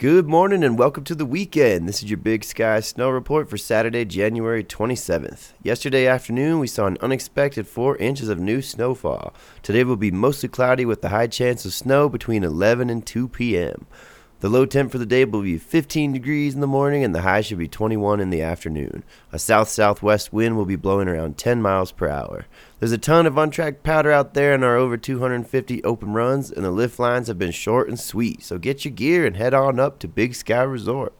Good morning and welcome to the weekend. This is your Big Sky Snow Report for Saturday, January 27th. Yesterday afternoon, we saw an unexpected 4 inches of new snowfall. Today will be mostly cloudy with a high chance of snow between 11 and 2 p.m. The low temp for the day will be 15 degrees in the morning and the high should be 21 in the afternoon. A south southwest wind will be blowing around 10 miles per hour. There's a ton of untracked powder out there in our over 250 open runs, and the lift lines have been short and sweet, so get your gear and head on up to Big Sky Resort.